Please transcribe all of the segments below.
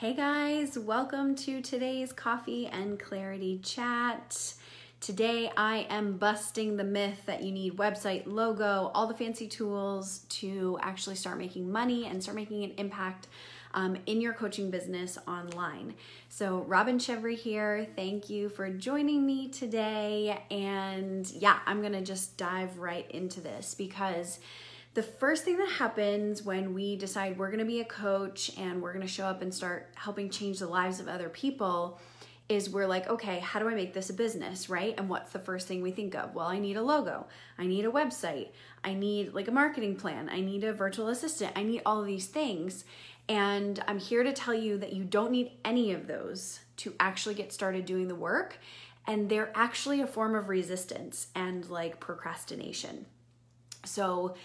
Hey guys, welcome to today's Coffee and Clarity chat. Today I am busting the myth that you need website, logo, all the fancy tools to actually start making money and start making an impact um, in your coaching business online. So, Robin Chevry here. Thank you for joining me today. And yeah, I'm gonna just dive right into this because the first thing that happens when we decide we're going to be a coach and we're going to show up and start helping change the lives of other people is we're like, okay, how do I make this a business, right? And what's the first thing we think of? Well, I need a logo, I need a website, I need like a marketing plan, I need a virtual assistant, I need all these things. And I'm here to tell you that you don't need any of those to actually get started doing the work. And they're actually a form of resistance and like procrastination. So,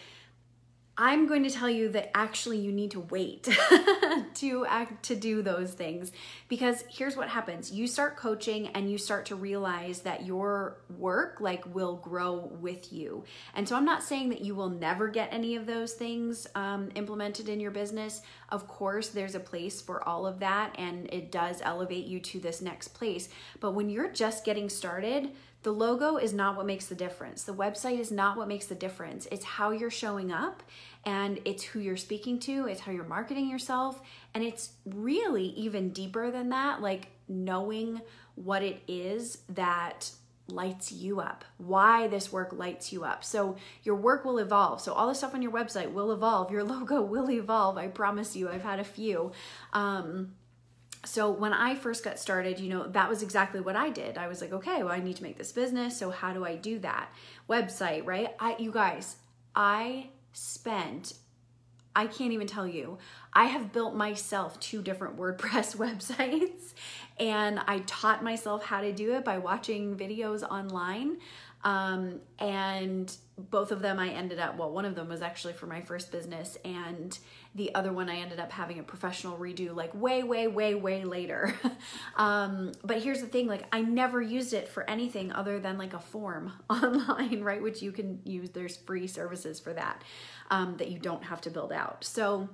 I'm going to tell you that actually you need to wait to act to do those things because here's what happens. You start coaching and you start to realize that your work like will grow with you. And so I'm not saying that you will never get any of those things um, implemented in your business. Of course, there's a place for all of that and it does elevate you to this next place. But when you're just getting started, the logo is not what makes the difference. The website is not what makes the difference. It's how you're showing up and it's who you're speaking to, it's how you're marketing yourself, and it's really even deeper than that, like knowing what it is that lights you up, why this work lights you up. So your work will evolve. So all the stuff on your website will evolve. Your logo will evolve. I promise you. I've had a few. Um, so when I first got started, you know, that was exactly what I did. I was like, okay, well, I need to make this business. So how do I do that? Website, right? I, you guys, I spent I can't even tell you. I have built myself two different WordPress websites and I taught myself how to do it by watching videos online. Um, and both of them I ended up, well, one of them was actually for my first business, and the other one I ended up having a professional redo like way, way, way, way later. um, but here's the thing like, I never used it for anything other than like a form online, right? Which you can use, there's free services for that um, that you don't have to build out. So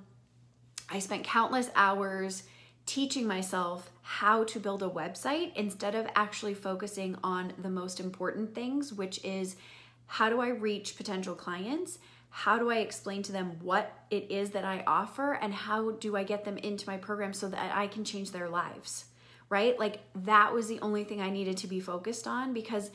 I spent countless hours teaching myself how to build a website instead of actually focusing on the most important things, which is how do I reach potential clients? How do I explain to them what it is that I offer? And how do I get them into my program so that I can change their lives? Right? Like that was the only thing I needed to be focused on because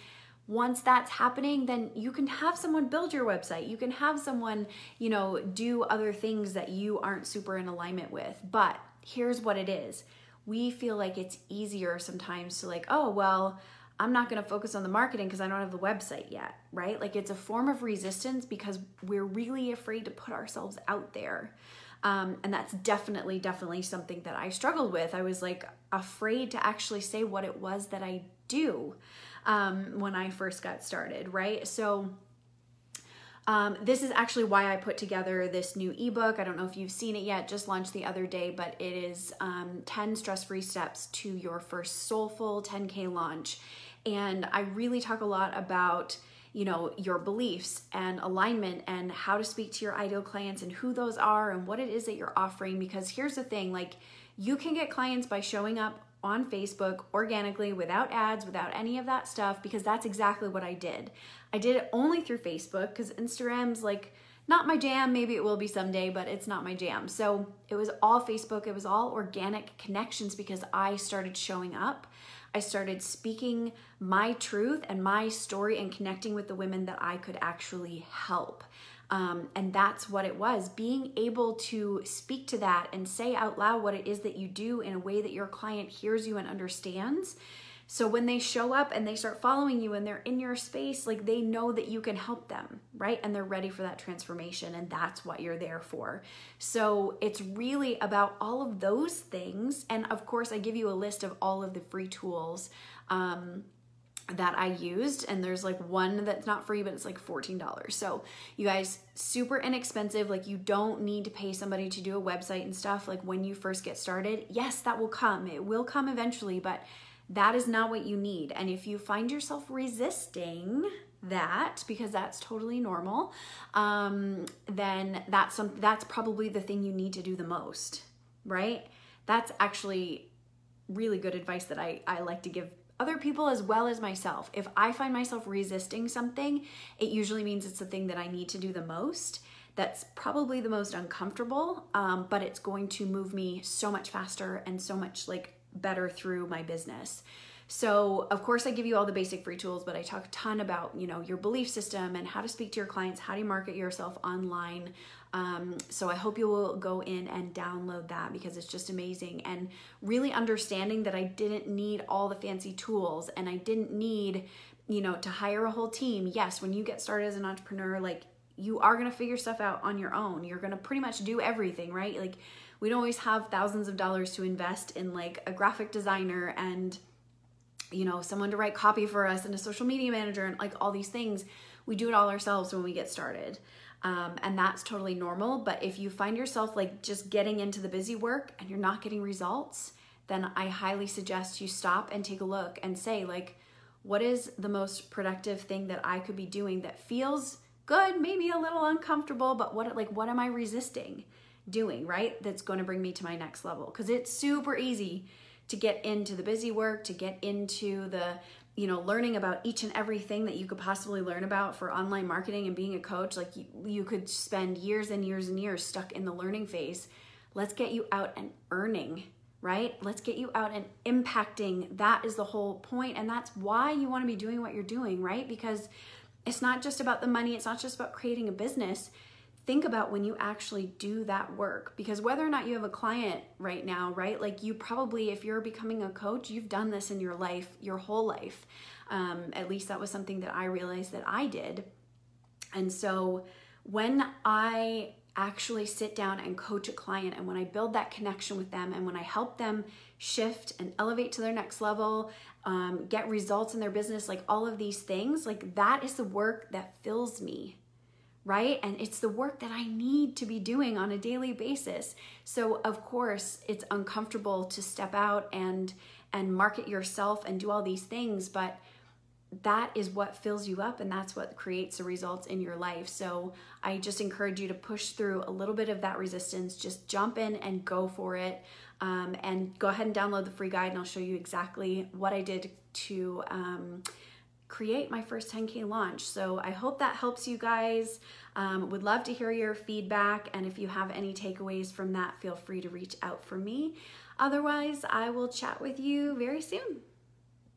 once that's happening then you can have someone build your website you can have someone you know do other things that you aren't super in alignment with but here's what it is we feel like it's easier sometimes to like oh well I'm not going to focus on the marketing because I don't have the website yet, right? Like it's a form of resistance because we're really afraid to put ourselves out there. Um, and that's definitely, definitely something that I struggled with. I was like afraid to actually say what it was that I do um, when I first got started, right? So, um, this is actually why I put together this new ebook. I don't know if you've seen it yet, just launched the other day, but it is um, 10 stress free steps to your first soulful 10K launch. And I really talk a lot about you know your beliefs and alignment and how to speak to your ideal clients and who those are and what it is that you're offering because here's the thing like you can get clients by showing up on Facebook organically without ads, without any of that stuff, because that's exactly what I did. I did it only through Facebook because Instagram's like not my jam. Maybe it will be someday, but it's not my jam. So it was all Facebook, it was all organic connections because I started showing up. I started speaking my truth and my story and connecting with the women that I could actually help. Um, and that's what it was being able to speak to that and say out loud what it is that you do in a way that your client hears you and understands. So when they show up and they start following you and they're in your space, like they know that you can help them, right? And they're ready for that transformation. And that's what you're there for. So it's really about all of those things. And of course, I give you a list of all of the free tools. Um, that I used, and there's like one that's not free, but it's like $14. So, you guys, super inexpensive. Like, you don't need to pay somebody to do a website and stuff. Like, when you first get started, yes, that will come. It will come eventually, but that is not what you need. And if you find yourself resisting that, because that's totally normal, um, then that's some that's probably the thing you need to do the most, right? That's actually really good advice that I, I like to give other people as well as myself. If I find myself resisting something, it usually means it's the thing that I need to do the most. That's probably the most uncomfortable, um, but it's going to move me so much faster and so much like better through my business. So, of course, I give you all the basic free tools, but I talk a ton about, you know, your belief system and how to speak to your clients, how you market yourself online. Um, so, I hope you will go in and download that because it's just amazing. And really understanding that I didn't need all the fancy tools and I didn't need, you know, to hire a whole team. Yes, when you get started as an entrepreneur, like you are going to figure stuff out on your own. You're going to pretty much do everything, right? Like, we don't always have thousands of dollars to invest in like a graphic designer and you know, someone to write copy for us and a social media manager and like all these things. We do it all ourselves when we get started. Um, and that's totally normal. But if you find yourself like just getting into the busy work and you're not getting results, then I highly suggest you stop and take a look and say, like, what is the most productive thing that I could be doing that feels good, maybe a little uncomfortable, but what like what am I resisting doing, right? That's going to bring me to my next level. Because it's super easy to get into the busy work, to get into the you know learning about each and everything that you could possibly learn about for online marketing and being a coach. Like you, you could spend years and years and years stuck in the learning phase. Let's get you out and earning right? Let's get you out and impacting. That is the whole point and that's why you want to be doing what you're doing right? Because it's not just about the money it's not just about creating a business think about when you actually do that work because whether or not you have a client right now right like you probably if you're becoming a coach you've done this in your life your whole life. Um, at least that was something that i realized that i did. And so when i actually sit down and coach a client and when i build that connection with them and when i help them shift and elevate to their next level um, get results in their business like all of these things like that is the work that fills me right? And it's the work that I need to be doing on a daily basis. So of course, it's uncomfortable to step out and and market yourself and do all these things, but that is what fills you up and that's what creates the results in your life. So I just encourage you to push through a little bit of that resistance. Just jump in and go for it. Um, and go ahead and download the free guide, and I'll show you exactly what I did to um, create my first 10K launch. So I hope that helps you guys. Um, would love to hear your feedback. And if you have any takeaways from that, feel free to reach out for me. Otherwise, I will chat with you very soon.